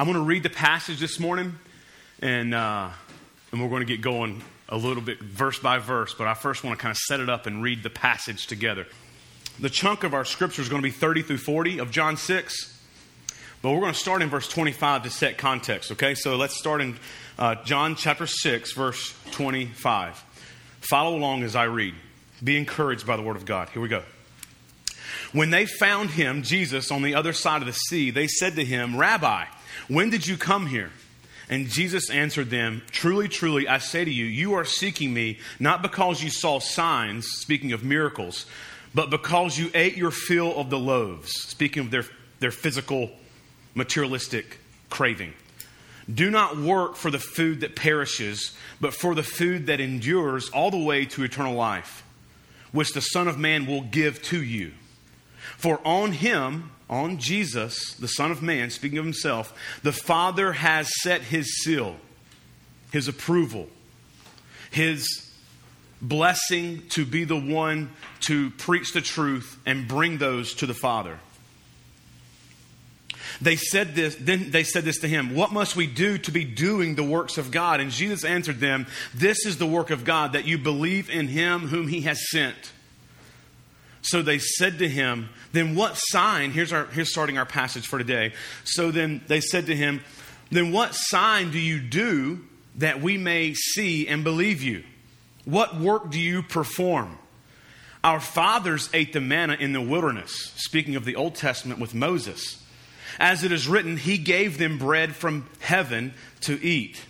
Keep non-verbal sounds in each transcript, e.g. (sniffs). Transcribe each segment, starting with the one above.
I'm going to read the passage this morning, and, uh, and we're going to get going a little bit verse by verse, but I first want to kind of set it up and read the passage together. The chunk of our scripture is going to be 30 through 40 of John 6, but we're going to start in verse 25 to set context, okay? So let's start in uh, John chapter 6, verse 25. Follow along as I read. Be encouraged by the word of God. Here we go. When they found him, Jesus, on the other side of the sea, they said to him, Rabbi, when did you come here? And Jesus answered them, Truly, truly, I say to you, you are seeking me not because you saw signs, speaking of miracles, but because you ate your fill of the loaves, speaking of their, their physical, materialistic craving. Do not work for the food that perishes, but for the food that endures all the way to eternal life, which the Son of Man will give to you. For on him, on Jesus, the Son of Man, speaking of himself, the Father has set his seal, his approval, his blessing to be the one to preach the truth and bring those to the Father. They said this, then they said this to him, What must we do to be doing the works of God? And Jesus answered them, This is the work of God, that you believe in him whom he has sent. So they said to him, Then what sign? Here's, our, here's starting our passage for today. So then they said to him, Then what sign do you do that we may see and believe you? What work do you perform? Our fathers ate the manna in the wilderness, speaking of the Old Testament with Moses. As it is written, He gave them bread from heaven to eat.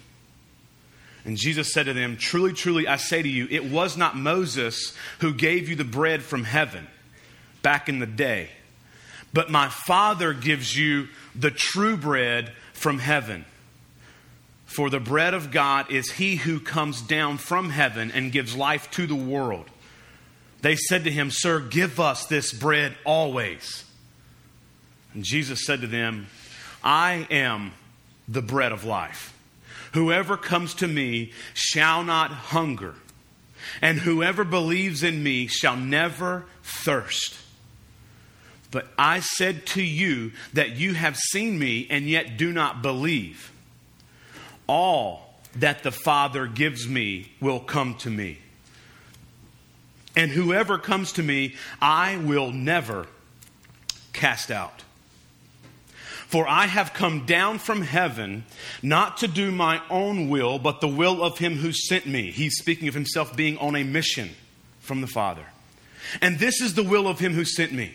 And Jesus said to them, Truly, truly, I say to you, it was not Moses who gave you the bread from heaven back in the day, but my Father gives you the true bread from heaven. For the bread of God is he who comes down from heaven and gives life to the world. They said to him, Sir, give us this bread always. And Jesus said to them, I am the bread of life. Whoever comes to me shall not hunger, and whoever believes in me shall never thirst. But I said to you that you have seen me and yet do not believe. All that the Father gives me will come to me. And whoever comes to me, I will never cast out. For I have come down from heaven not to do my own will, but the will of him who sent me. He's speaking of himself being on a mission from the Father. And this is the will of him who sent me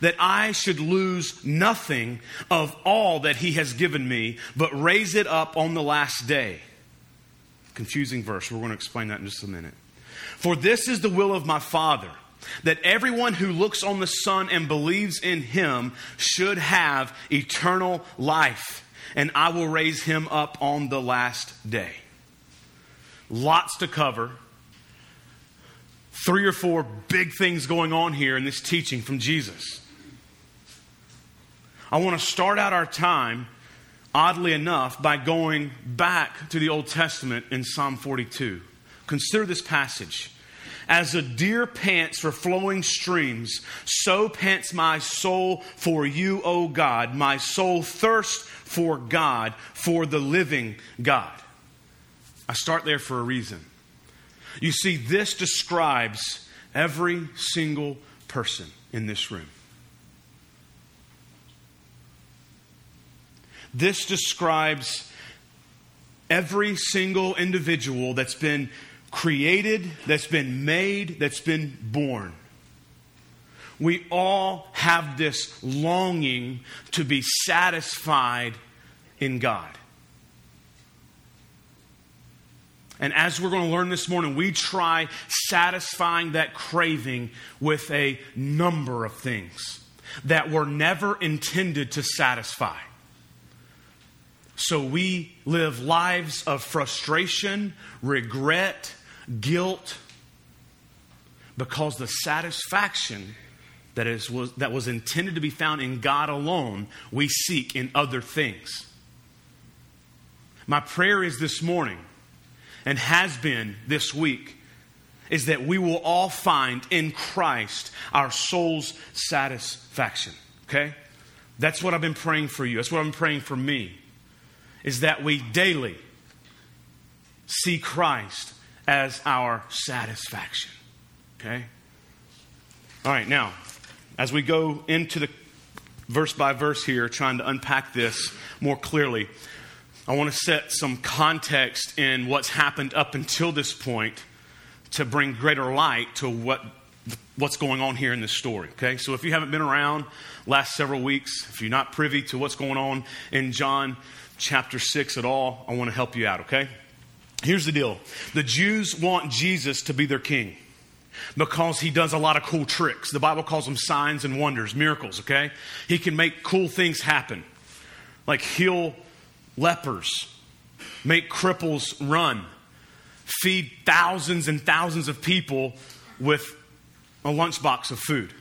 that I should lose nothing of all that he has given me, but raise it up on the last day. Confusing verse. We're going to explain that in just a minute. For this is the will of my Father that everyone who looks on the Son and believes in him should have eternal life, and I will raise him up on the last day. Lots to cover. Three or four big things going on here in this teaching from Jesus. I want to start out our time, oddly enough, by going back to the Old Testament in Psalm 42. Consider this passage. As a deer pants for flowing streams, so pants my soul for you, O God. My soul thirsts for God, for the living God. I start there for a reason. You see, this describes every single person in this room. This describes every single individual that's been created, that's been made, that's been born. We all have this longing to be satisfied in God. And as we're going to learn this morning, we try satisfying that craving with a number of things that were never intended to satisfy. So we live lives of frustration, regret, guilt, because the satisfaction that, is, was, that was intended to be found in God alone, we seek in other things. My prayer is this morning, and has been this week, is that we will all find in Christ our soul's satisfaction. Okay? That's what I've been praying for you. That's what I'm praying for me. Is that we daily see Christ as our satisfaction. Okay? All right, now, as we go into the verse by verse here, trying to unpack this more clearly, I want to set some context in what's happened up until this point to bring greater light to what what's going on here in this story. Okay, so if you haven't been around last several weeks, if you're not privy to what's going on in John chapter six at all, I want to help you out. Okay, here's the deal: the Jews want Jesus to be their king because he does a lot of cool tricks. The Bible calls them signs and wonders, miracles. Okay, he can make cool things happen, like heal lepers, make cripples run, feed thousands and thousands of people with a lunchbox of food.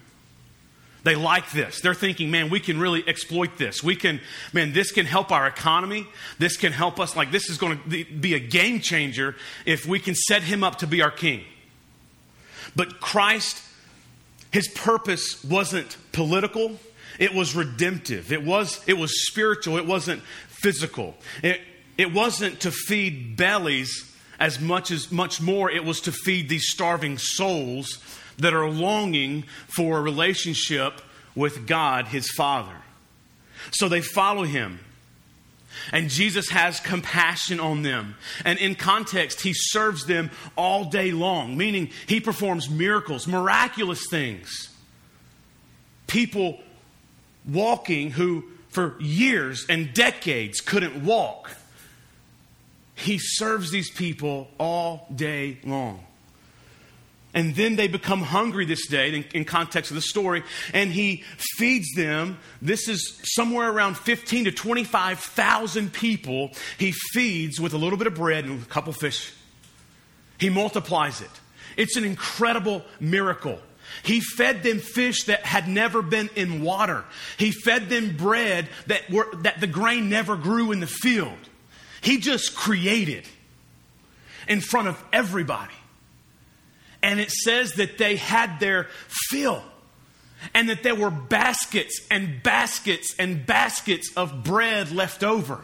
They like this. They're thinking, man, we can really exploit this. We can, man, this can help our economy. This can help us. Like, this is going to be a game changer if we can set him up to be our king. But Christ, his purpose wasn't political, it was redemptive. It was, it was spiritual, it wasn't physical. It, it wasn't to feed bellies as much as much more it was to feed these starving souls that are longing for a relationship with God his Father. So they follow him. And Jesus has compassion on them. And in context, he serves them all day long, meaning he performs miracles, miraculous things. People walking who for years and decades couldn't walk. He serves these people all day long. And then they become hungry this day, in, in, context of the story, and he feeds them. This is somewhere around 15 to 25,000 people. He feeds with a little bit of bread and a couple fish. He multiplies it. It's an incredible miracle. He fed them fish that had never been in water. He fed them bread that, were, that the grain never grew in the field. He just created in front of everybody. And it says that they had their fill and that there were baskets and baskets and baskets of bread left over.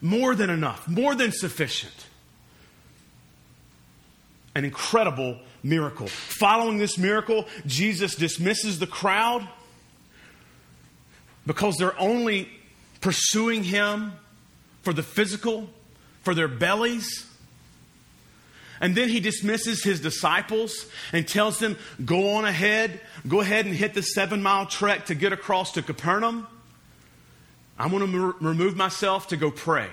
More than enough, more than sufficient. An incredible miracle. Following this miracle, Jesus dismisses the crowd because they're only pursuing him for the physical, for their bellies. And then he dismisses his disciples and tells them, Go on ahead, go ahead and hit the seven mile trek to get across to Capernaum. I'm going to remove myself to go pray.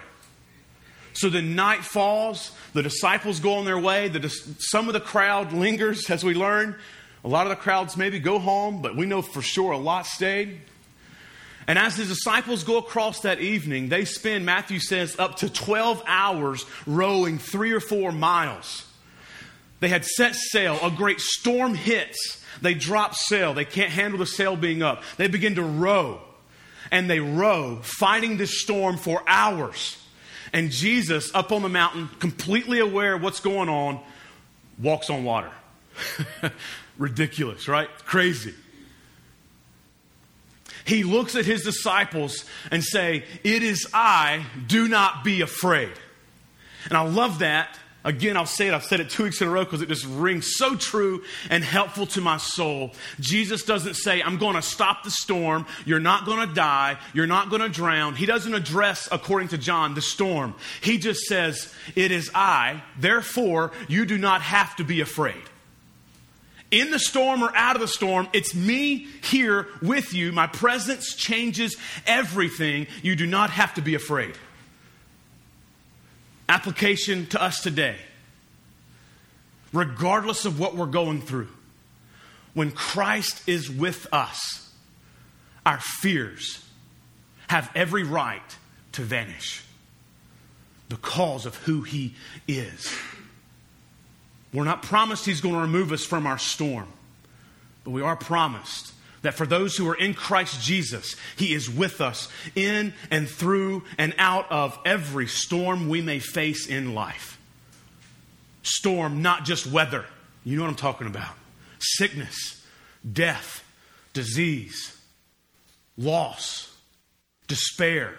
So the night falls, the disciples go on their way, the, some of the crowd lingers, as we learn. A lot of the crowds maybe go home, but we know for sure a lot stayed. And as his disciples go across that evening, they spend, Matthew says, up to 12 hours rowing three or four miles. They had set sail, a great storm hits. They drop sail. They can't handle the sail being up. They begin to row. And they row, fighting this storm for hours. And Jesus, up on the mountain, completely aware of what's going on, walks on water. (laughs) Ridiculous, right? Crazy. He looks at his disciples and say, "It is I, do not be afraid." And I love that Again, I'll say it, I've said it two weeks in a row because it just rings so true and helpful to my soul. Jesus doesn't say, I'm going to stop the storm. You're not going to die. You're not going to drown. He doesn't address, according to John, the storm. He just says, It is I. Therefore, you do not have to be afraid. In the storm or out of the storm, it's me here with you. My presence changes everything. You do not have to be afraid. Application to us today. Regardless of what we're going through, when Christ is with us, our fears have every right to vanish because of who He is. We're not promised He's going to remove us from our storm, but we are promised that for those who are in Christ Jesus, He is with us in and through and out of every storm we may face in life. Storm, not just weather. You know what I'm talking about sickness, death, disease. loss, despair,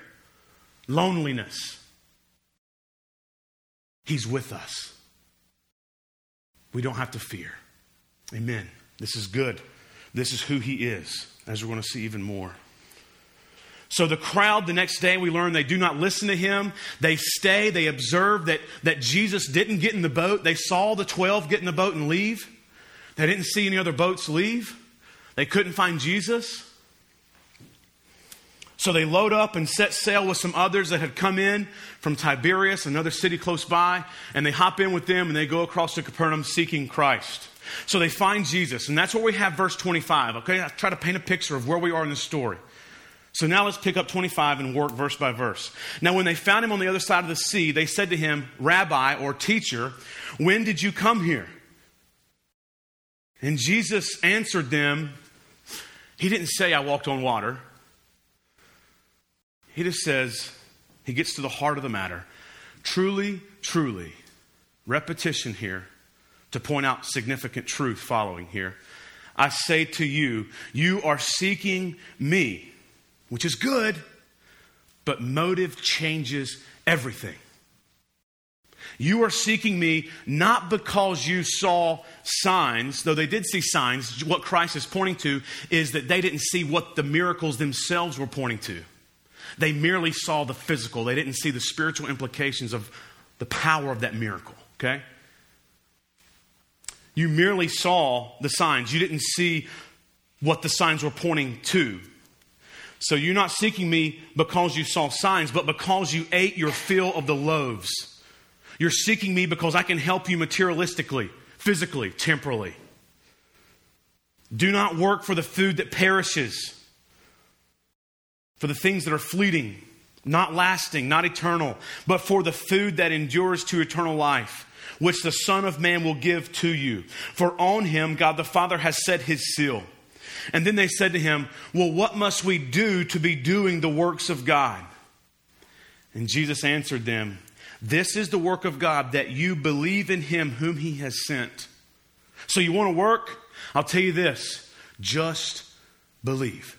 loneliness. He's with us. We don't have to fear. Amen. This is good. This is who He is, as we're going to see even more. So the crowd the next day, we learn they do not listen to him. They stay. They observe that, that Jesus didn't get in the boat. They saw the 12 get in the boat and leave. They didn't see any other boats leave. They couldn't find Jesus. So they load up and set sail with some others that had come in from Tiberias, another city close by, and they hop in with them and they go across to Capernaum seeking Christ. So they find Jesus, and that's where we have verse 25. Okay, I try to paint a picture of where we are in the story. So now let's pick up 25 and work verse by verse. Now, when they found him on the other side of the sea, they said to him, Rabbi or teacher, when did you come here? And Jesus answered them, He didn't say, I walked on water. He just says, He gets to the heart of the matter. Truly, truly, repetition here to point out significant truth following here. I say to you, you are seeking me which is good, but motive changes everything. You are seeking me not because you saw signs, though they did see signs. What Christ is pointing to is that they didn't see what the miracles themselves were pointing to. They merely saw the physical, they didn't see the spiritual implications of the power of that miracle, okay? You merely saw the signs, you didn't see what the signs were pointing to. So you're not seeking me because you saw signs, but because you ate your fill of the loaves. You're seeking me because I can help you materialistically, physically, temporally. Do not work for the food that perishes, for the things that are fleeting, not lasting, not eternal, but for the food that endures to eternal life, which the Son of Man will give to you. For on him God the Father has set his seal. And then they said to him, Well, what must we do to be doing the works of God? And Jesus answered them, This is the work of God, that you believe in him whom he has sent. So you want to work? I'll tell you this just believe.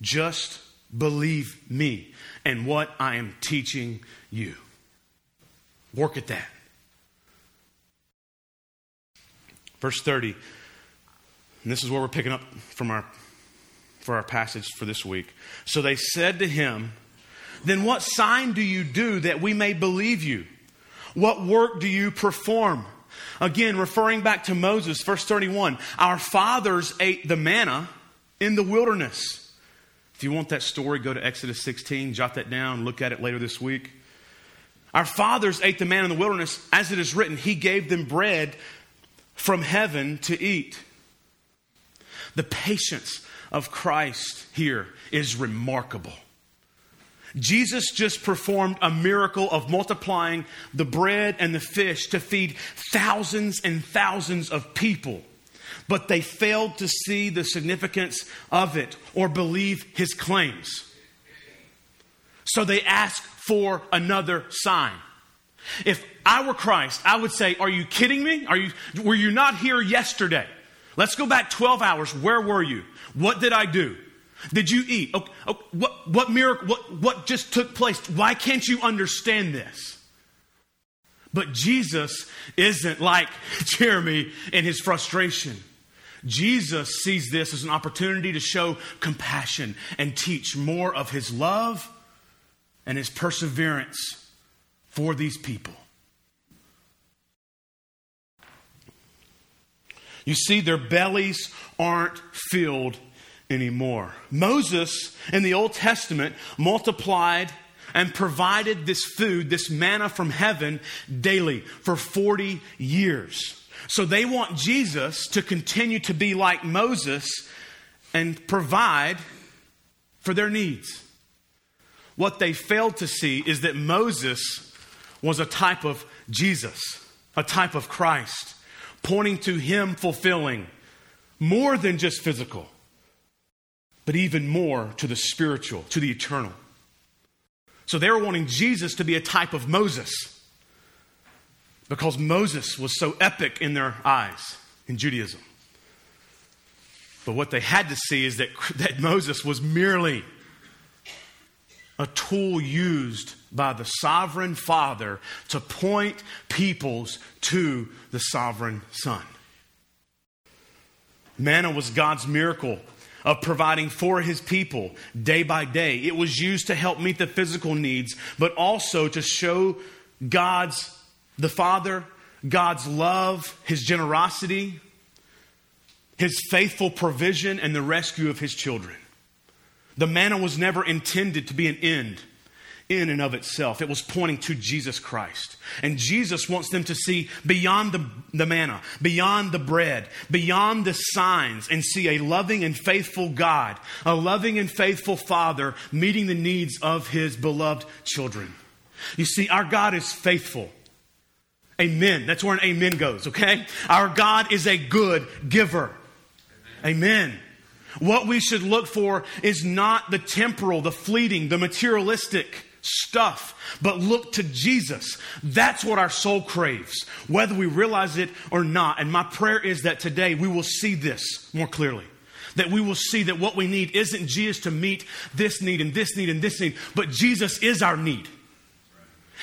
Just believe me and what I am teaching you. Work at that. Verse 30 and this is where we're picking up from our for our passage for this week. So they said to him, Then what sign do you do that we may believe you? What work do you perform? Again, referring back to Moses, verse 31 Our fathers ate the manna in the wilderness. If you want that story, go to Exodus 16, jot that down, look at it later this week. Our fathers ate the man in the wilderness, as it is written, He gave them bread from heaven to eat. The patience of Christ here is remarkable. Jesus just performed a miracle of multiplying the bread and the fish to feed thousands and thousands of people. But they failed to see the significance of it or believe his claims. So they asked for another sign. If I were Christ, I would say, Are you kidding me? Are you, were you not here yesterday? Let's go back 12 hours. Where were you? What did I do? Did you eat? Oh, oh, what, what miracle? What, what just took place? Why can't you understand this? But Jesus isn't like (laughs) Jeremy in his frustration. Jesus sees this as an opportunity to show compassion and teach more of his love and his perseverance for these people. You see, their bellies aren't filled anymore. Moses in the Old Testament multiplied and provided this food, this manna from heaven, daily for 40 years. So they want Jesus to continue to be like Moses and provide for their needs. What they failed to see is that Moses was a type of Jesus, a type of Christ pointing to Him fulfilling more than just physical, but even more to the spiritual, to the eternal. So they were wanting Jesus to be a type of Moses because Moses was so epic in their eyes in Judaism. But what they had to see is that, (laughs) that Moses was merely a tool used by the sovereign Father to point peoples to the sovereign Son. Manna was God's miracle of providing for his people day by day. It was used to help meet the physical needs, but also to show God's, the Father, God's love, his generosity, his faithful provision, and the rescue of his children. The manna was never intended to be an end in and of itself. It was pointing to Jesus Christ. And Jesus wants them to see beyond the, the manna, beyond the bread, beyond the signs, and see a loving and faithful God, a loving and faithful Father meeting the needs of his beloved children. You see, our God is faithful. Amen. That's where an amen goes, okay? Our God is a good giver. Amen. What we should look for is not the temporal, the fleeting, the materialistic stuff, but look to Jesus. That's what our soul craves, whether we realize it or not. And my prayer is that today we will see this more clearly. That we will see that what we need isn't Jesus to meet this need and this need and this need, but Jesus is our need.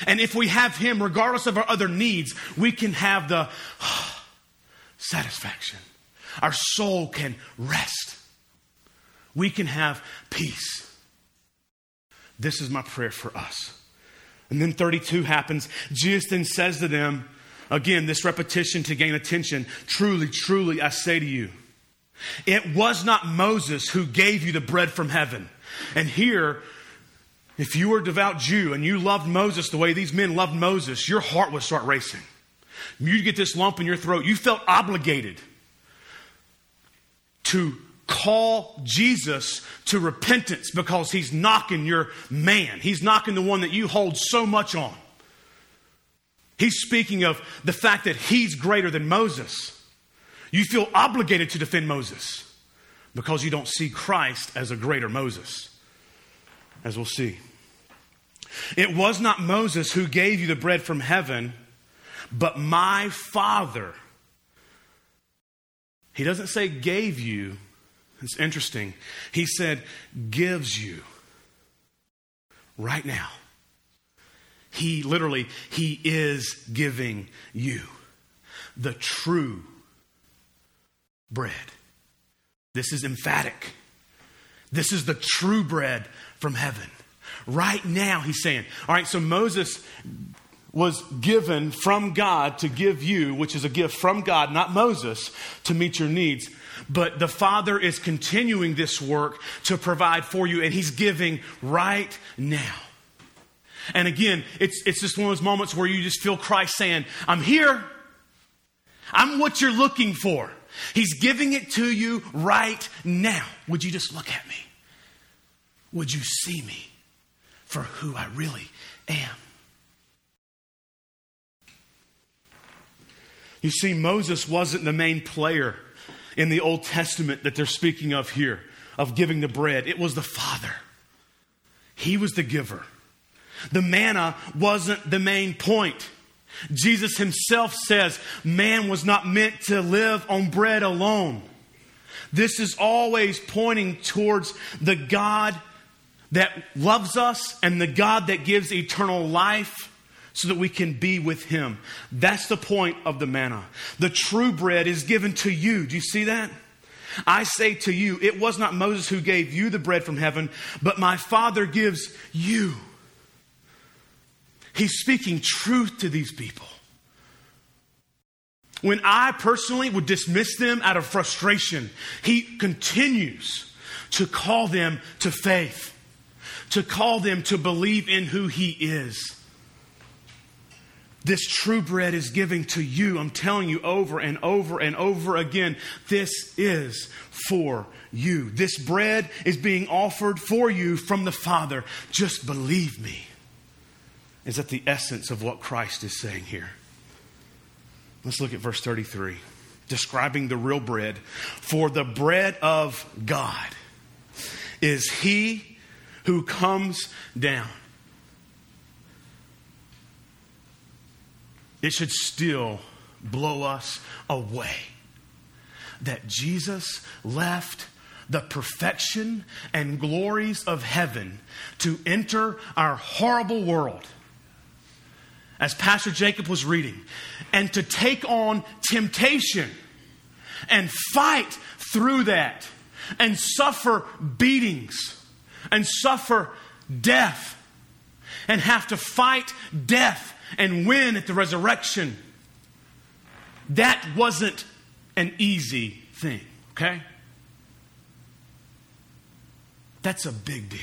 And if we have Him, regardless of our other needs, we can have the (sighs) satisfaction. Our soul can rest we can have peace. This is my prayer for us. And then 32 happens. Jesus then says to them, again, this repetition to gain attention Truly, truly, I say to you, it was not Moses who gave you the bread from heaven. And here, if you were a devout Jew and you loved Moses the way these men loved Moses, your heart would start racing. You'd get this lump in your throat. You felt obligated to call Jesus to repentance because he's knocking your man. He's knocking the one that you hold so much on. He's speaking of the fact that he's greater than Moses. You feel obligated to defend Moses because you don't see Christ as a greater Moses, as we'll see. It was not Moses who gave you the bread from heaven, but my Father. He doesn't say gave you, it's interesting. He said, gives you right now. He literally, He is giving you the true bread. This is emphatic. This is the true bread from heaven. Right now, He's saying, all right, so Moses was given from God to give you, which is a gift from God, not Moses, to meet your needs. But the Father is continuing this work to provide for you, and He's giving right now. And again, it's, it's just one of those moments where you just feel Christ saying, I'm here. I'm what you're looking for. He's giving it to you right now. Would you just look at me? Would you see me for who I really am? You see, Moses wasn't the main player in the Old Testament that they're speaking of here, of giving the bread. It was the Father, He was the giver. The manna wasn't the main point. Jesus himself says man was not meant to live on bread alone. This is always pointing towards the God that loves us and the God that gives eternal life so that we can be with Him. That's the point of the manna. The true bread is given to you. Do you see that? I say to you, it was not Moses who gave you the bread from heaven, but my Father gives you. He's speaking truth to these people. When I personally would dismiss them out of frustration, he continues to call them to faith, to call them to believe in who he is this true bread is giving to you. I'm telling you over and over and over again, this is for you. This bread is being offered for you from the Father. Just believe me. Is that the essence of what Christ is saying here? Let's look at verse 33, describing the real bread. For the bread of God is he who comes down it should still blow us away. that Jesus left the perfection and glories of heaven to enter our horrible world, as Pastor Jacob was reading, and to take on temptation and fight through that and suffer beatings and suffer death and have to fight death and win at the resurrection. That wasn't an easy thing, okay? That's a big deal.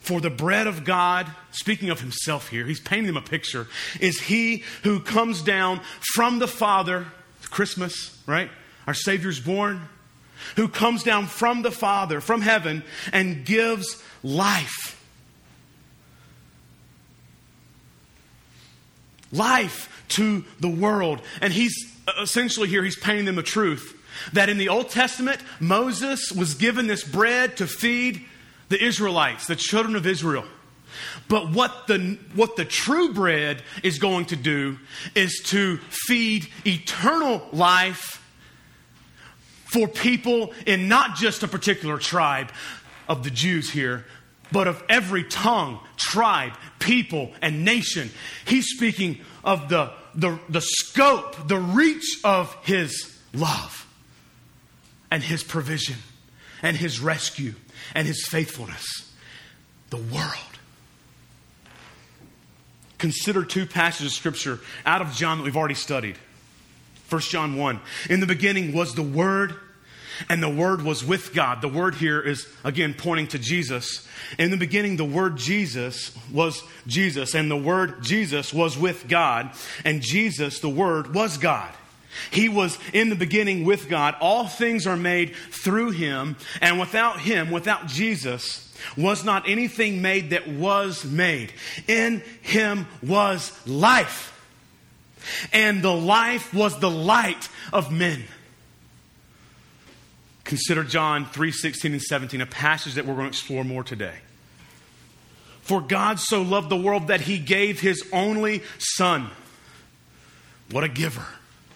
For the bread of God, speaking of himself here, he's painting them a picture, is he who comes down from the Father, Christmas, right? Our Savior's born, who comes down from the Father, from heaven, and gives life. Life to the world. And he's uh, essentially here, he's painting them a truth that in the Old Testament, Moses was given this bread to feed the Israelites, the children of Israel. But what the, what the true bread is going to do is to feed eternal life for people in not just a particular tribe of the Jews here, but of every tongue, tribe, people, and nation. He's speaking of the, the, the scope, the reach of his love and his provision and his rescue and his faithfulness. The world. Consider two passages of scripture out of John that we've already studied. 1 John 1. In the beginning was the Word, and the Word was with God. The Word here is, again, pointing to Jesus. In the beginning, the Word Jesus was Jesus, and the Word Jesus was with God, and Jesus, the Word, was God. He was in the beginning with God. All things are made through him. And without him, without Jesus, was not anything made that was made. In him was life. And the life was the light of men. Consider John 3 16 and 17, a passage that we're going to explore more today. For God so loved the world that he gave his only Son. What a giver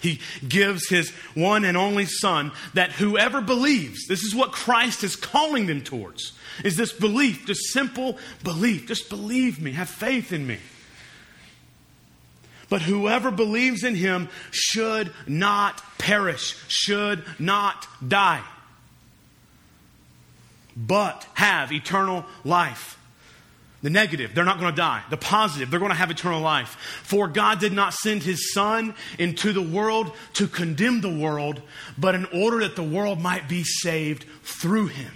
he gives his one and only Son that whoever believes, this is what Christ is calling them towards, is this belief, just simple belief. Just believe me, have faith in me. But whoever believes in him should not perish, should not die, but have eternal life. The negative, they're not going to die. The positive, they're going to have eternal life. For God did not send his Son into the world to condemn the world, but in order that the world might be saved through him.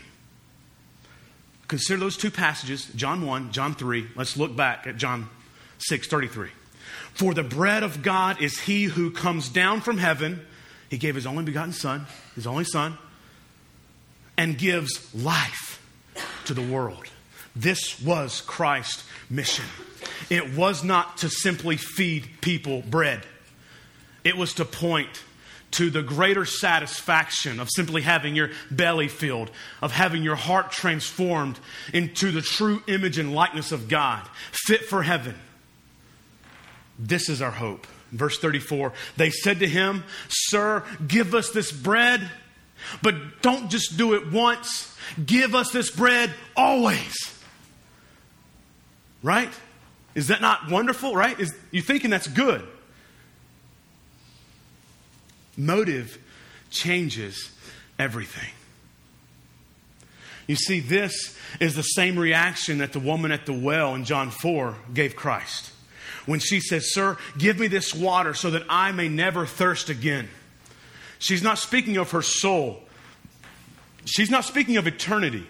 Consider those two passages, John 1, John 3. Let's look back at John 6 33. For the bread of God is he who comes down from heaven. He gave his only begotten Son, his only Son, and gives life to the world. This was Christ's mission. It was not to simply feed people bread, it was to point to the greater satisfaction of simply having your belly filled, of having your heart transformed into the true image and likeness of God, fit for heaven. This is our hope. Verse 34 They said to him, Sir, give us this bread, but don't just do it once. Give us this bread always. Right? Is that not wonderful, right? Is you thinking that's good? Motive changes everything. You see, this is the same reaction that the woman at the well in John 4 gave Christ. When she says, Sir, give me this water so that I may never thirst again. She's not speaking of her soul, she's not speaking of eternity.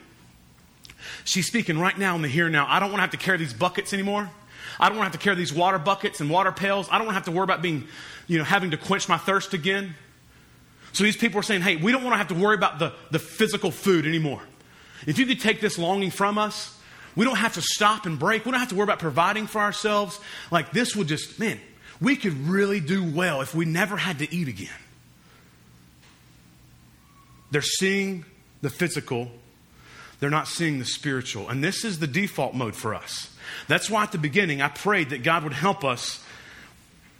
She's speaking right now in the here and now. I don't want to have to carry these buckets anymore. I don't want to have to carry these water buckets and water pails. I don't want to have to worry about being, you know, having to quench my thirst again. So these people are saying, hey, we don't want to have to worry about the, the physical food anymore. If you could take this longing from us, we don't have to stop and break. We don't have to worry about providing for ourselves. Like this would just, man, we could really do well if we never had to eat again. They're seeing the physical they're not seeing the spiritual. And this is the default mode for us. That's why at the beginning I prayed that God would help us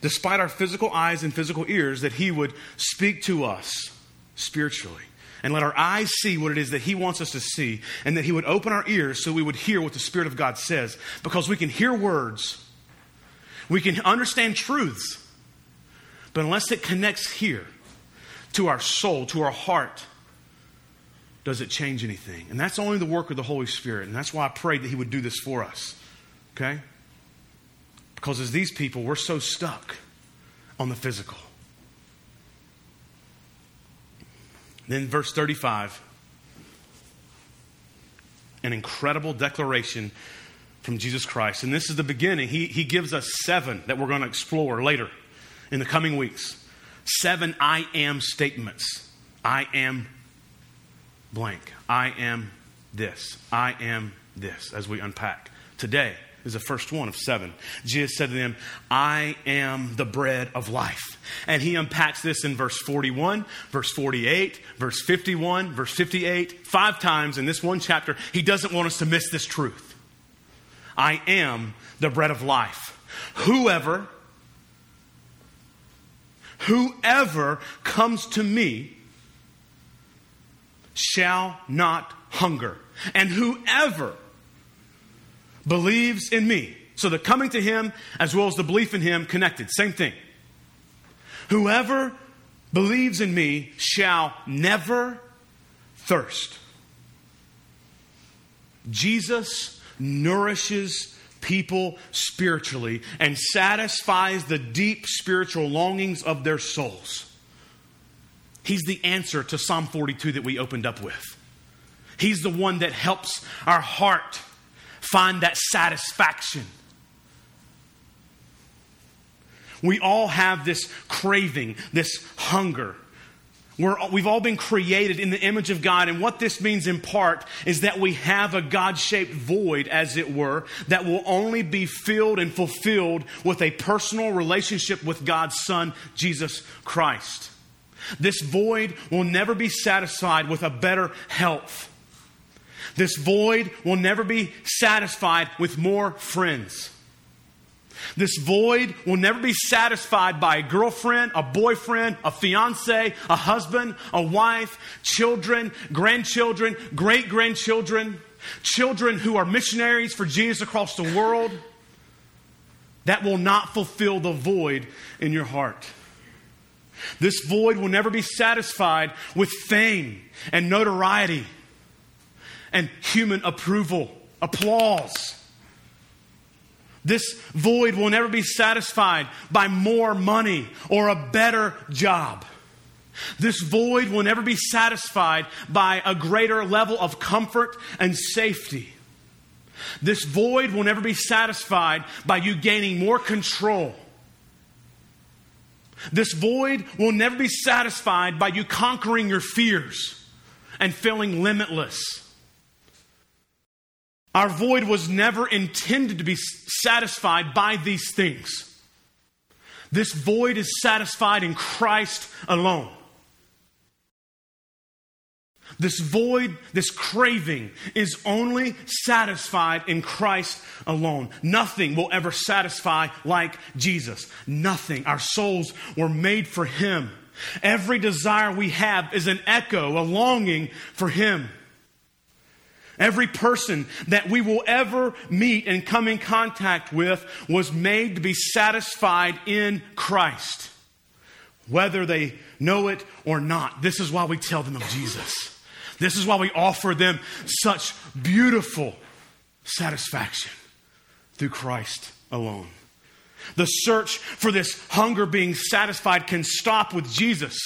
despite our physical eyes and physical ears, that He would speak to us spiritually and let our eyes see what it is that He wants us to see, and that He would open our ears so we would hear what the Spirit of God says. Because we can hear words, we can understand truths, but unless it connects here to our soul, to our heart, does it change anything? And that's only the work of the Holy Spirit. And that's why I prayed that He would do this for us. Okay? Because as these people, we're so stuck on the physical. Then, verse 35, an incredible declaration from Jesus Christ. And this is the beginning. He, he gives us seven that we're going to explore later in the coming weeks. Seven I am statements. I am blank. I am this. I am this as we unpack. Today is the first one of seven. Jesus said to them, I am the bread of life. And he unpacks this in verse 41, verse 48, verse 51, verse 58, five times in this one chapter. He doesn't want us to miss this truth. I am the bread of life. Whoever, whoever comes to me shall not hunger. And whoever believes in me. So the coming to him as well as the belief in him connected. Same thing. Whoever believes in me shall never thirst. Jesus nourishes people spiritually and satisfies the deep spiritual longings of their souls. He's the answer to Psalm 42 that we opened up with. He's the one that helps our heart find that satisfaction. We all have this craving, this hunger. We're, we've all been created in the image of God, and what this means in part is that we have a God shaped void, as it were, that will only be filled and fulfilled with a personal relationship with God's Son, Jesus Christ. This void will never be satisfied with a better health this void will never be satisfied with more friends. This void will never be satisfied by a girlfriend, a boyfriend, a fiance, a husband, a wife, children, grandchildren, great grandchildren, children who are missionaries for Jesus across the world. That will not fulfill the void in your heart. This void will never be satisfied with fame and notoriety and human approval, applause. This void will never be satisfied by more money or a better job. This void will never be satisfied by a greater level of comfort and safety. This void will never be satisfied by you gaining more control. This void will never be satisfied by you conquering your fears and feeling limitless. Our void was never intended to be satisfied by these things. This void is satisfied in Christ alone. This void, this craving is only satisfied in Christ alone. Nothing will ever satisfy like Jesus. Nothing. Our souls were made for Him. Every desire we have is an echo, a longing for Him. Every person that we will ever meet and come in contact with was made to be satisfied in Christ, whether they know it or not. This is why we tell them of Jesus. This is why we offer them such beautiful satisfaction through Christ alone. The search for this hunger being satisfied can stop with Jesus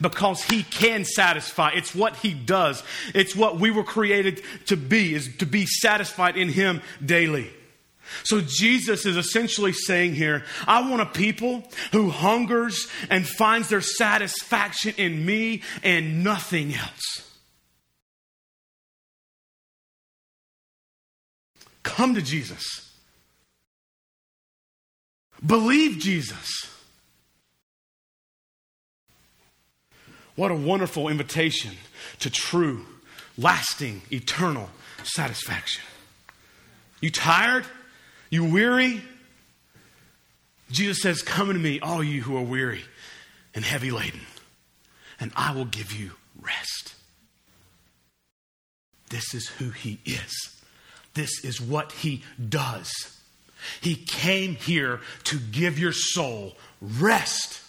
because he can satisfy. It's what he does. It's what we were created to be, is to be satisfied in him daily. So Jesus is essentially saying here, I want a people who hungers and finds their satisfaction in me and nothing else. Come to Jesus. Believe Jesus. What a wonderful invitation to true, lasting, eternal satisfaction. You tired? You weary? Jesus says, Come to me, all you who are weary and heavy laden, and I will give you rest. This is who he is. This is what he does. He came here to give your soul rest.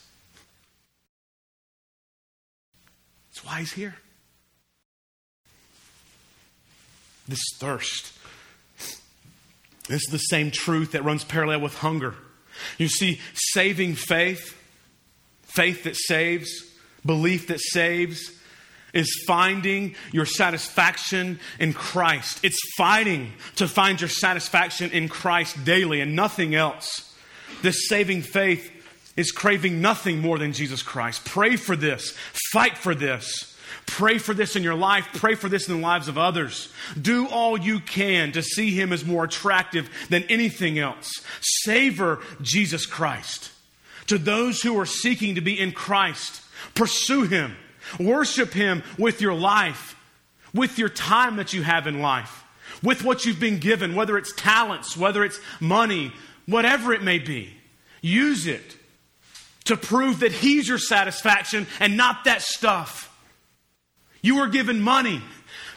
That's why he's here. This thirst. This is the same truth that runs parallel with hunger. You see, saving faith, faith that saves, belief that saves, is finding your satisfaction in Christ. It's fighting to find your satisfaction in Christ daily and nothing else. This saving faith is craving nothing more than Jesus Christ. Pray for this, fight for this. Pray for this in your life. Pray for this in the lives of others. Do all you can to see Him as more attractive than anything else. Savor Jesus Christ. To those who are seeking to be in Christ, pursue Him. Worship Him with your life, with your time that you have in life, with what you've been given, whether it's talents, whether it's money, whatever it may be. Use it to prove that He's your satisfaction and not that stuff. You were given money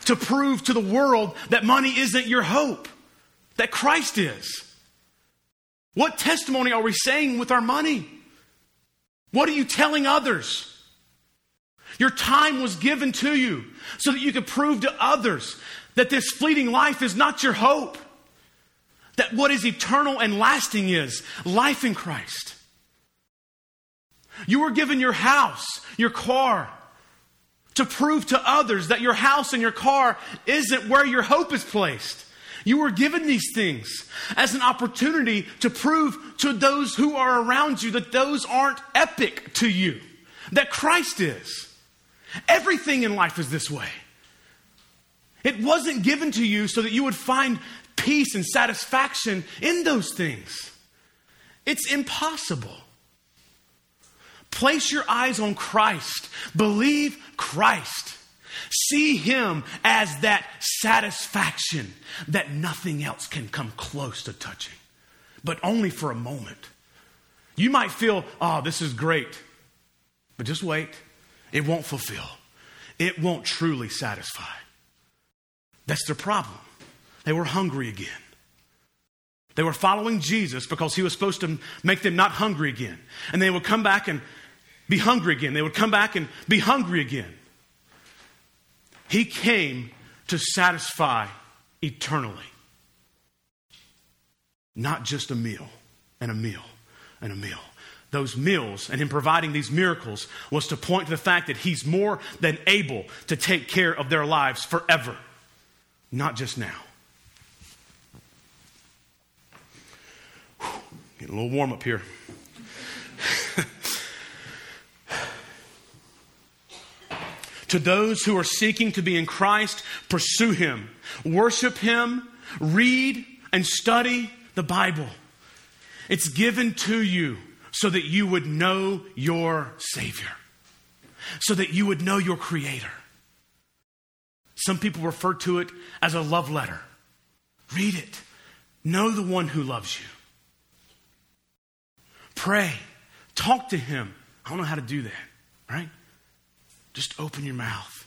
to prove to the world that money isn't your hope, that Christ is. What testimony are we saying with our money? What are you telling others? Your time was given to you so that you could prove to others that this fleeting life is not your hope. That what is eternal and lasting is life in Christ. You were given your house, your car, to prove to others that your house and your car isn't where your hope is placed. You were given these things as an opportunity to prove to those who are around you that those aren't epic to you, that Christ is. Everything in life is this way. It wasn't given to you so that you would find peace and satisfaction in those things. It's impossible. Place your eyes on Christ. Believe Christ. See Him as that satisfaction that nothing else can come close to touching, but only for a moment. You might feel, oh, this is great, but just wait. It won't fulfill, it won't truly satisfy. That's their problem. They were hungry again. They were following Jesus because he was supposed to make them not hungry again. And they would come back and be hungry again. They would come back and be hungry again. He came to satisfy eternally, not just a meal and a meal and a meal. Those meals and Him providing these miracles was to point to the fact that He's more than able to take care of their lives forever, not just now. Whew, (sighs) getting a little warm up here. (sighs) To those who are seeking to be in Christ, pursue Him, worship Him, read and study the Bible. It's given to you so that you would know your Savior, so that you would know your Creator. Some people refer to it as a love letter. Read it. Know the one who loves you. Pray. Talk to him. I don't know how to do that, right? Just open your mouth.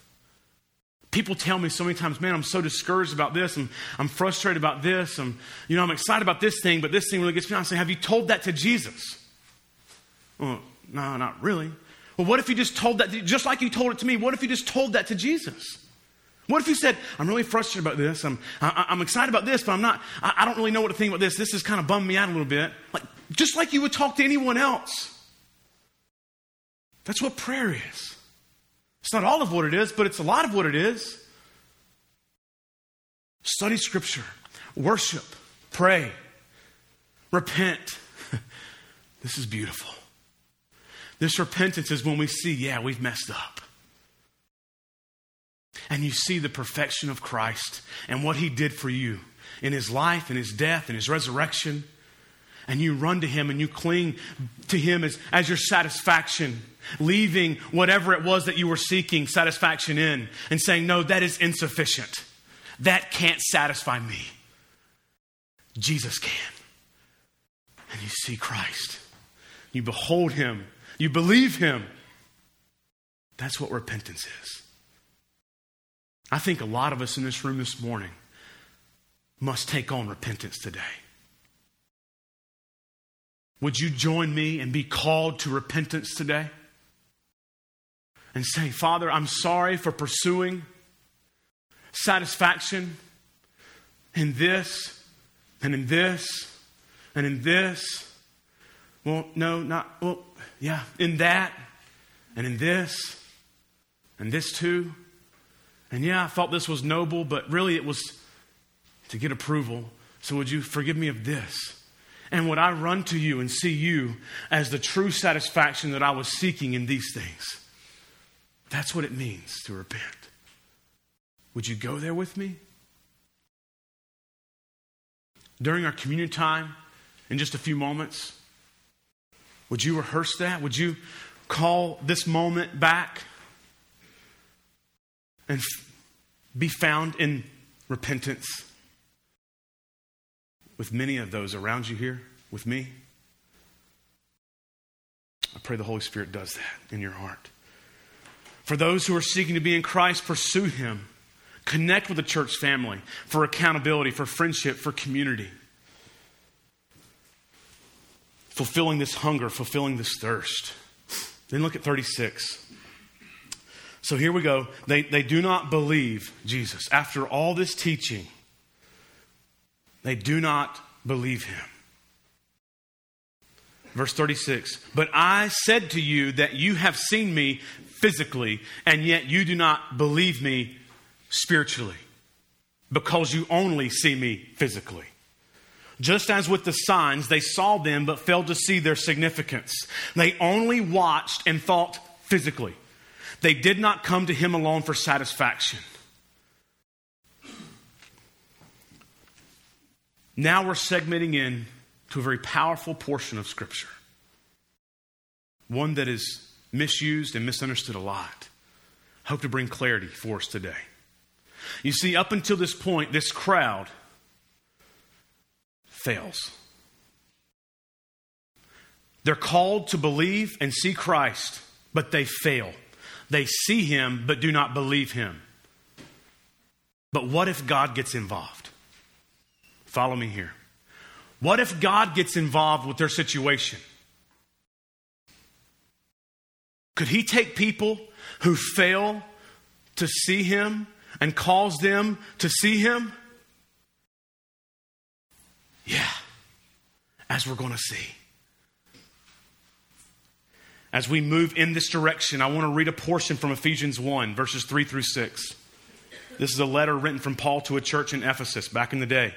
People tell me so many times, man, I'm so discouraged about this. I'm, I'm frustrated about this. I'm, you know, I'm excited about this thing, but this thing really gets me. I say, have you told that to Jesus? Well, no, not really. Well, what if you just told that, just like you told it to me, what if you just told that to Jesus? What if you said, I'm really frustrated about this. I'm, I, am excited about this, but I'm not, I, I don't really know what to think about this. This has kind of bummed me out a little bit. Like, just like you would talk to anyone else. That's what prayer is. It's not all of what it is, but it's a lot of what it is. Study Scripture, worship, pray, repent. (laughs) this is beautiful. This repentance is when we see, yeah, we've messed up. And you see the perfection of Christ and what he did for you in his life, in his death, in his resurrection. And you run to him and you cling to him as, as your satisfaction leaving whatever it was that you were seeking satisfaction in and saying, No, that is insufficient. That can't satisfy me. Jesus can. and you see Christ. You behold him. You believe him. That's what repentance is. I think a lot of us in this room this morning must take on repentance today. Would you join me and be called to repentance today? And say, Father, I'm sorry for pursuing satisfaction in this and in this and in this. Well, no, not, well, yeah, in that and in this and this too. And yeah, I thought this was noble, but really it was to get approval. So would you forgive me of this? And would I run to you and see you as the true satisfaction that I was seeking in these things? That's what it means to repent. Would you go there with me? During our communion time, in just a few moments, would you rehearse that? Would you call this moment back and be found in repentance with many of those around you here, with me? I pray the Holy Spirit does that in your heart. For those who are seeking to be in Christ, pursue Him. Connect with the church family for accountability, for friendship, for community. Fulfilling this hunger, fulfilling this thirst. Then look at 36. So here we go. They, they do not believe Jesus. After all this teaching, they do not believe him. Verse 36 But I said to you that you have seen me physically, and yet you do not believe me spiritually, because you only see me physically. Just as with the signs, they saw them but failed to see their significance. They only watched and thought physically. They did not come to him alone for satisfaction. Now we're segmenting in to a very powerful portion of Scripture, one that is misused and misunderstood a lot. Hope to bring clarity for us today. You see, up until this point, this crowd fails. They're called to believe and see Christ, but they fail. They see him, but do not believe him. But what if God gets involved? Follow me here. What if God gets involved with their situation? Could he take people who fail to see him and cause them to see him? Yeah, as we're going to see. As we move in this direction, I want to read a portion from Ephesians 1, verses 3 through 6. This is a letter written from Paul to a church in Ephesus back in the day.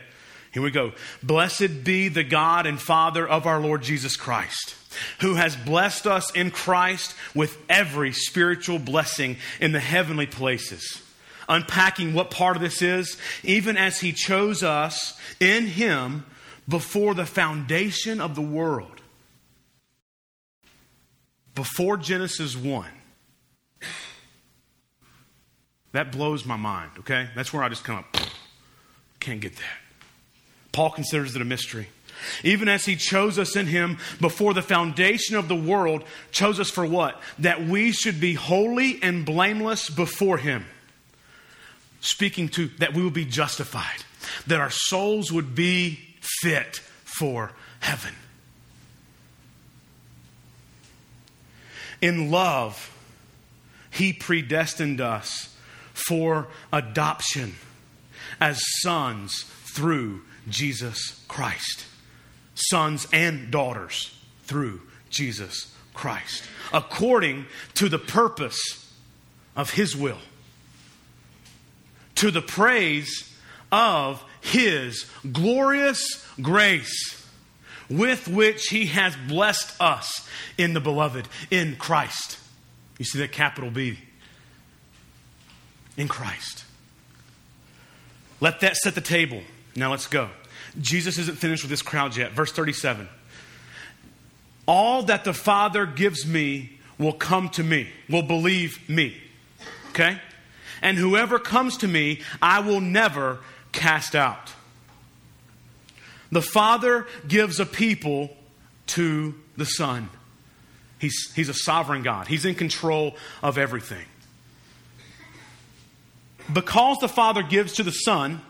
Here we go. Blessed be the God and Father of our Lord Jesus Christ, who has blessed us in Christ with every spiritual blessing in the heavenly places. Unpacking what part of this is, even as he chose us in him before the foundation of the world. Before Genesis 1. That blows my mind, okay? That's where I just come up. (sniffs) Can't get that. Paul considers it a mystery. Even as he chose us in him before the foundation of the world, chose us for what? That we should be holy and blameless before him. Speaking to that we would be justified, that our souls would be fit for heaven. In love, he predestined us for adoption as sons through Jesus Christ. Sons and daughters through Jesus Christ, according to the purpose of His will, to the praise of His glorious grace with which He has blessed us in the beloved, in Christ. You see that capital B? In Christ. Let that set the table. Now let's go. Jesus isn't finished with this crowd yet. Verse 37. All that the Father gives me will come to me, will believe me. Okay? And whoever comes to me, I will never cast out. The Father gives a people to the Son. He's, he's a sovereign God, He's in control of everything. Because the Father gives to the Son,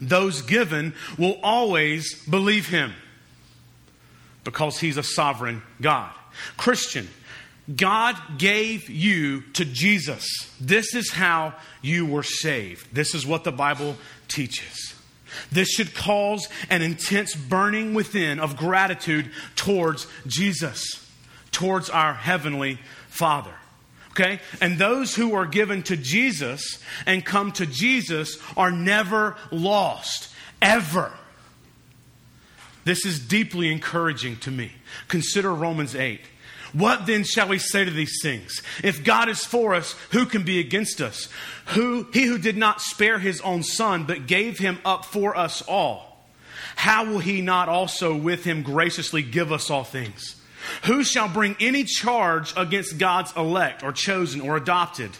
those given will always believe Him because He's a sovereign God. Christian, God gave you to Jesus. This is how you were saved. This is what the Bible teaches. This should cause an intense burning within of gratitude towards Jesus, towards our Heavenly Father. Okay? And those who are given to Jesus and come to Jesus are never lost, ever. This is deeply encouraging to me. Consider Romans 8. What then shall we say to these things? If God is for us, who can be against us? Who, he who did not spare his own son, but gave him up for us all, how will he not also with him graciously give us all things? Who shall bring any charge against God's elect or chosen or adopted?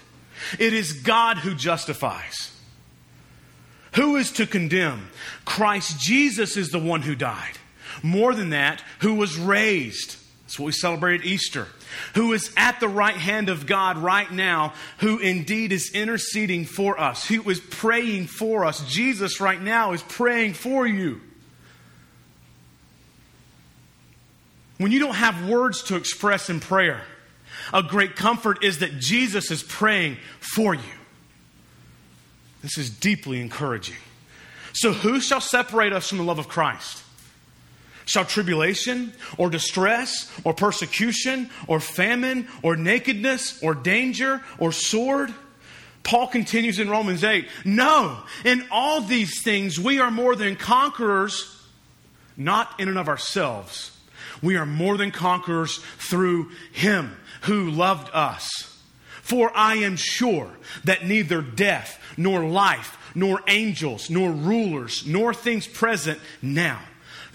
It is God who justifies. Who is to condemn? Christ Jesus is the one who died. More than that, who was raised what we celebrated Easter. Who is at the right hand of God right now, who indeed is interceding for us, who is praying for us. Jesus right now is praying for you. When you don't have words to express in prayer, a great comfort is that Jesus is praying for you. This is deeply encouraging. So, who shall separate us from the love of Christ? Shall tribulation or distress or persecution or famine or nakedness or danger or sword? Paul continues in Romans 8 No, in all these things we are more than conquerors, not in and of ourselves. We are more than conquerors through him who loved us. For I am sure that neither death, nor life, nor angels, nor rulers, nor things present now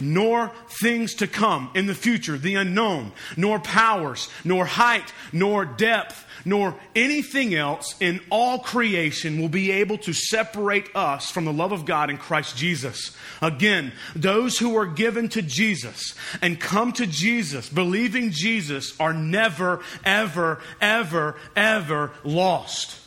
nor things to come in the future, the unknown, nor powers, nor height, nor depth, nor anything else in all creation will be able to separate us from the love of God in Christ Jesus. Again, those who are given to Jesus and come to Jesus, believing Jesus, are never, ever, ever, ever lost.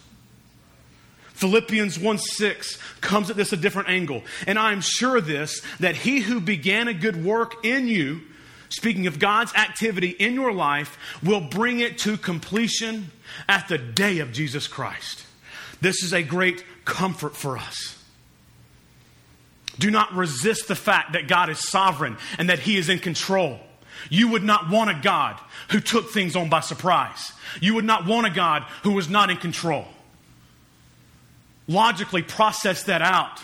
Philippians 1 6 comes at this a different angle. And I am sure this, that he who began a good work in you, speaking of God's activity in your life, will bring it to completion at the day of Jesus Christ. This is a great comfort for us. Do not resist the fact that God is sovereign and that he is in control. You would not want a God who took things on by surprise. You would not want a God who was not in control logically process that out.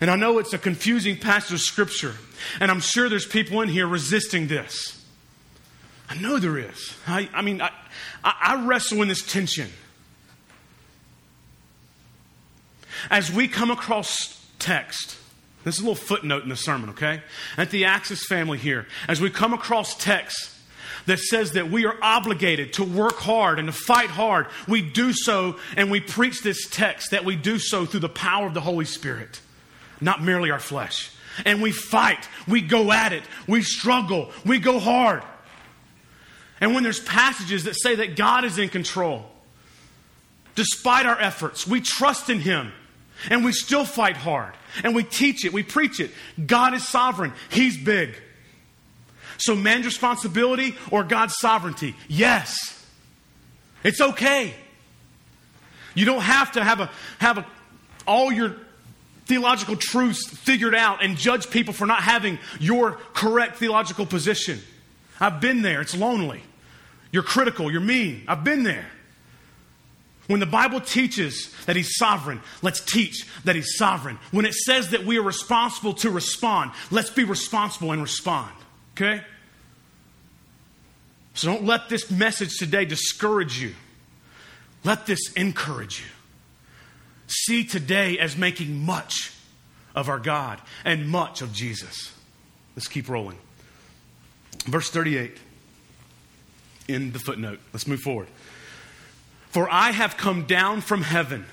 And I know it's a confusing passage of Scripture, and I'm sure there's people in here resisting this. I know there is. I, I mean, I, I wrestle in this tension. As we come across text, this is a little footnote in the sermon, okay? At the Axis family here, as we come across text that says that we are obligated to work hard and to fight hard, we do so and we preach this text that we do so through the power of the Holy Spirit, not merely our flesh. And we fight, we go at it, we struggle, we go hard. And when there's passages that say that God is in control, despite our efforts, we trust in Him and we still fight hard and we teach it, we preach it. God is sovereign, He's big. So, man's responsibility or God's sovereignty? Yes. It's okay. You don't have to have, a, have a, all your theological truths figured out and judge people for not having your correct theological position. I've been there. It's lonely. You're critical. You're mean. I've been there. When the Bible teaches that He's sovereign, let's teach that He's sovereign. When it says that we are responsible to respond, let's be responsible and respond. Okay? So don't let this message today discourage you. Let this encourage you. See today as making much of our God and much of Jesus. Let's keep rolling. Verse 38 in the footnote. Let's move forward. For I have come down from heaven,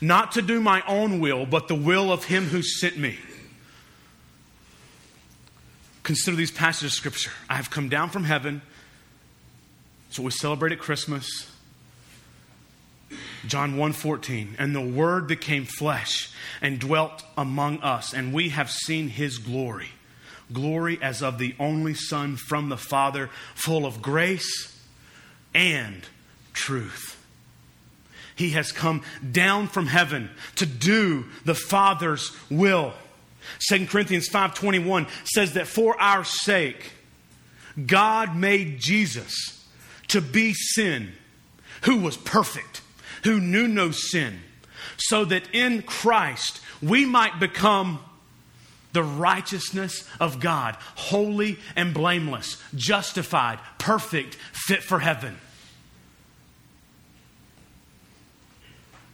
not to do my own will, but the will of him who sent me. Consider these passages of Scripture. I have come down from heaven. So we celebrate at Christmas. John 1:14 and the word became flesh and dwelt among us and we have seen his glory glory as of the only son from the father full of grace and truth he has come down from heaven to do the father's will 2 Corinthians 5:21 says that for our sake God made Jesus to be sin who was perfect who knew no sin, so that in Christ we might become the righteousness of God, holy and blameless, justified, perfect, fit for heaven.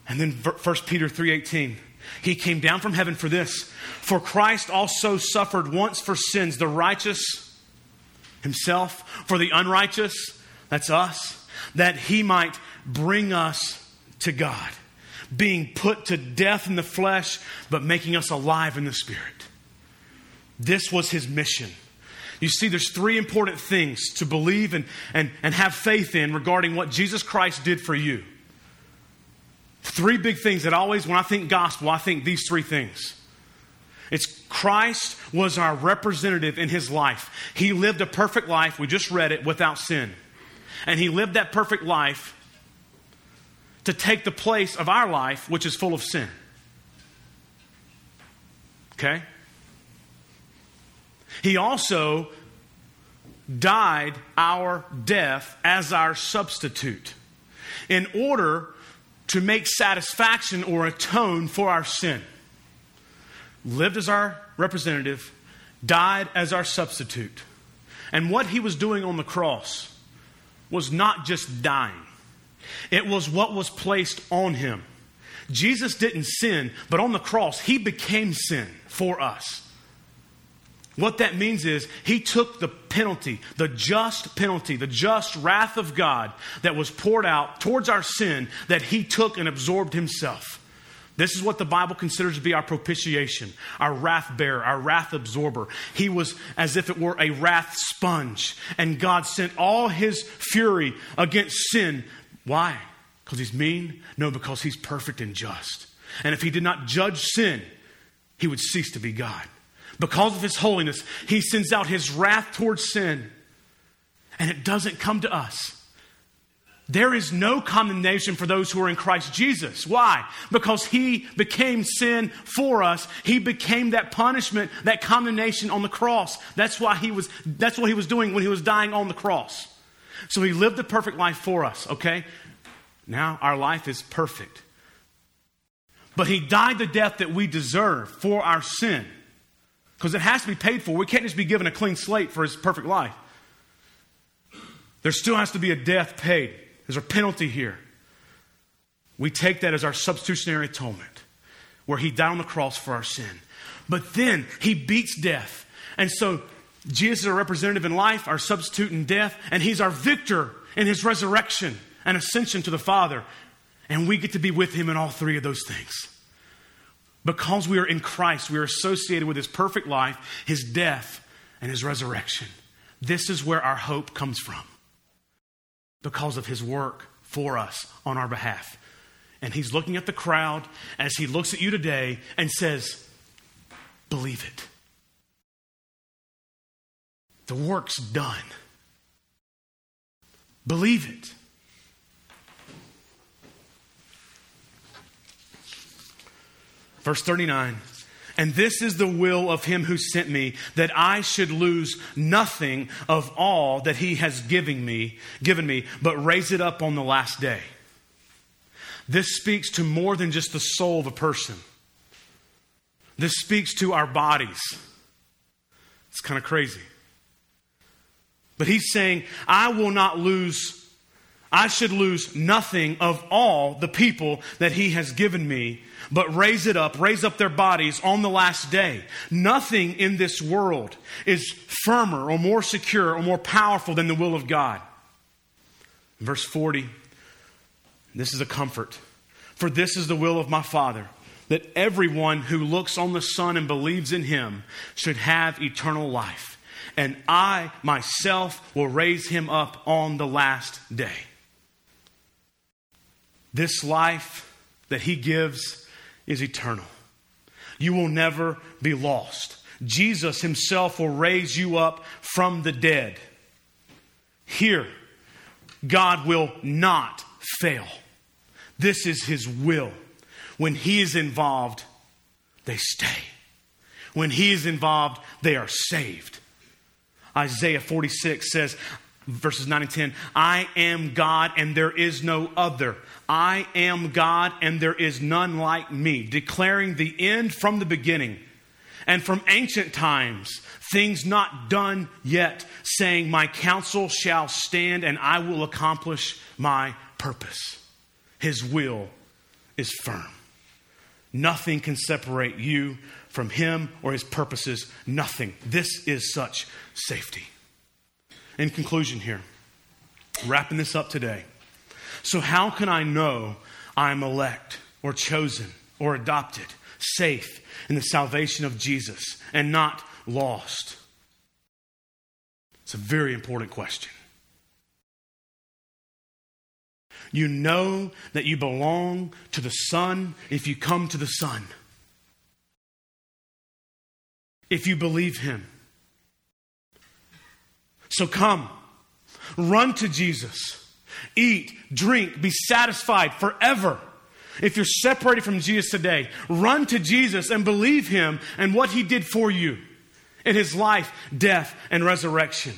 And then 1 Peter 3:18 he came down from heaven for this. For Christ also suffered once for sins, the righteous himself, for the unrighteous, that's us, that he might bring us to God, being put to death in the flesh, but making us alive in the spirit. This was his mission. You see, there's three important things to believe and, and, and have faith in regarding what Jesus Christ did for you. Three big things that always, when I think gospel, I think these three things. It's Christ was our representative in his life. He lived a perfect life, we just read it, without sin. And he lived that perfect life to take the place of our life, which is full of sin. Okay? He also died our death as our substitute in order to make satisfaction or atone for our sin. Lived as our representative, died as our substitute. And what he was doing on the cross was not just dying. It was what was placed on him. Jesus didn't sin, but on the cross, he became sin for us. What that means is he took the penalty, the just penalty, the just wrath of God that was poured out towards our sin that he took and absorbed himself. This is what the Bible considers to be our propitiation, our wrath bearer, our wrath absorber. He was as if it were a wrath sponge, and God sent all his fury against sin why? Because he's mean? No, because he's perfect and just. And if he did not judge sin, he would cease to be God. Because of his holiness, he sends out his wrath towards sin, and it doesn't come to us. There is no condemnation for those who are in Christ Jesus. Why? Because he became sin for us. He became that punishment, that condemnation on the cross. That's why he was that's what he was doing when he was dying on the cross. So he lived a perfect life for us, okay? Now our life is perfect. But he died the death that we deserve for our sin. Because it has to be paid for. We can't just be given a clean slate for his perfect life. There still has to be a death paid. There's a penalty here. We take that as our substitutionary atonement, where he died on the cross for our sin. But then he beats death. And so Jesus is our representative in life, our substitute in death, and he's our victor in his resurrection and ascension to the Father. And we get to be with him in all three of those things. Because we are in Christ, we are associated with his perfect life, his death, and his resurrection. This is where our hope comes from. Because of his work for us on our behalf. And he's looking at the crowd as he looks at you today and says, Believe it. The work's done. Believe it. Verse 39 And this is the will of him who sent me, that I should lose nothing of all that he has given me, given me, but raise it up on the last day. This speaks to more than just the soul of a person. This speaks to our bodies. It's kind of crazy. But he's saying, I will not lose, I should lose nothing of all the people that he has given me, but raise it up, raise up their bodies on the last day. Nothing in this world is firmer or more secure or more powerful than the will of God. Verse 40, this is a comfort. For this is the will of my Father, that everyone who looks on the Son and believes in him should have eternal life and I myself will raise him up on the last day. This life that he gives is eternal. You will never be lost. Jesus himself will raise you up from the dead. Here, God will not fail. This is his will. When he is involved, they stay. When he is involved, they are saved. Isaiah 46 says, verses 9 and 10 I am God and there is no other. I am God and there is none like me, declaring the end from the beginning and from ancient times, things not done yet, saying, My counsel shall stand and I will accomplish my purpose. His will is firm. Nothing can separate you from him or his purposes. Nothing. This is such safety. In conclusion, here, wrapping this up today. So, how can I know I'm elect or chosen or adopted, safe in the salvation of Jesus and not lost? It's a very important question. You know that you belong to the Son if you come to the Son. If you believe Him. So come, run to Jesus, eat, drink, be satisfied forever. If you're separated from Jesus today, run to Jesus and believe Him and what He did for you in His life, death, and resurrection.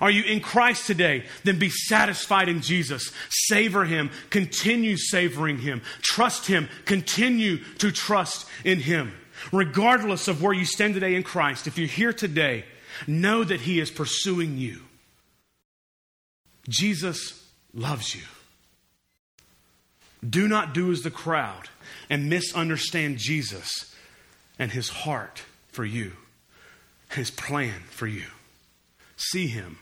Are you in Christ today? Then be satisfied in Jesus. Savor Him. Continue savoring Him. Trust Him. Continue to trust in Him. Regardless of where you stand today in Christ, if you're here today, know that He is pursuing you. Jesus loves you. Do not do as the crowd and misunderstand Jesus and His heart for you, His plan for you. See Him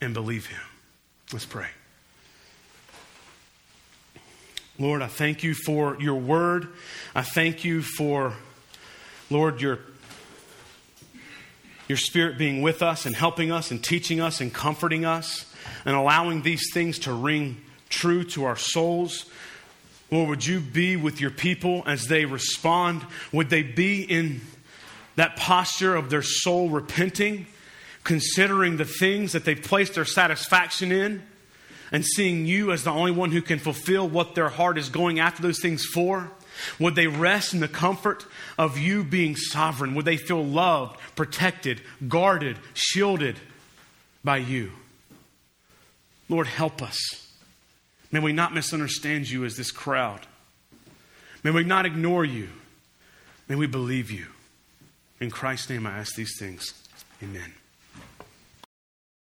and believe Him. Let's pray. Lord, I thank you for your word. I thank you for, Lord, your, your spirit being with us and helping us and teaching us and comforting us and allowing these things to ring true to our souls. Lord, would you be with your people as they respond? Would they be in that posture of their soul repenting? considering the things that they've placed their satisfaction in and seeing you as the only one who can fulfill what their heart is going after those things for? Would they rest in the comfort of you being sovereign? Would they feel loved, protected, guarded, shielded by you? Lord, help us. May we not misunderstand you as this crowd. May we not ignore you. May we believe you. In Christ's name, I ask these things. Amen.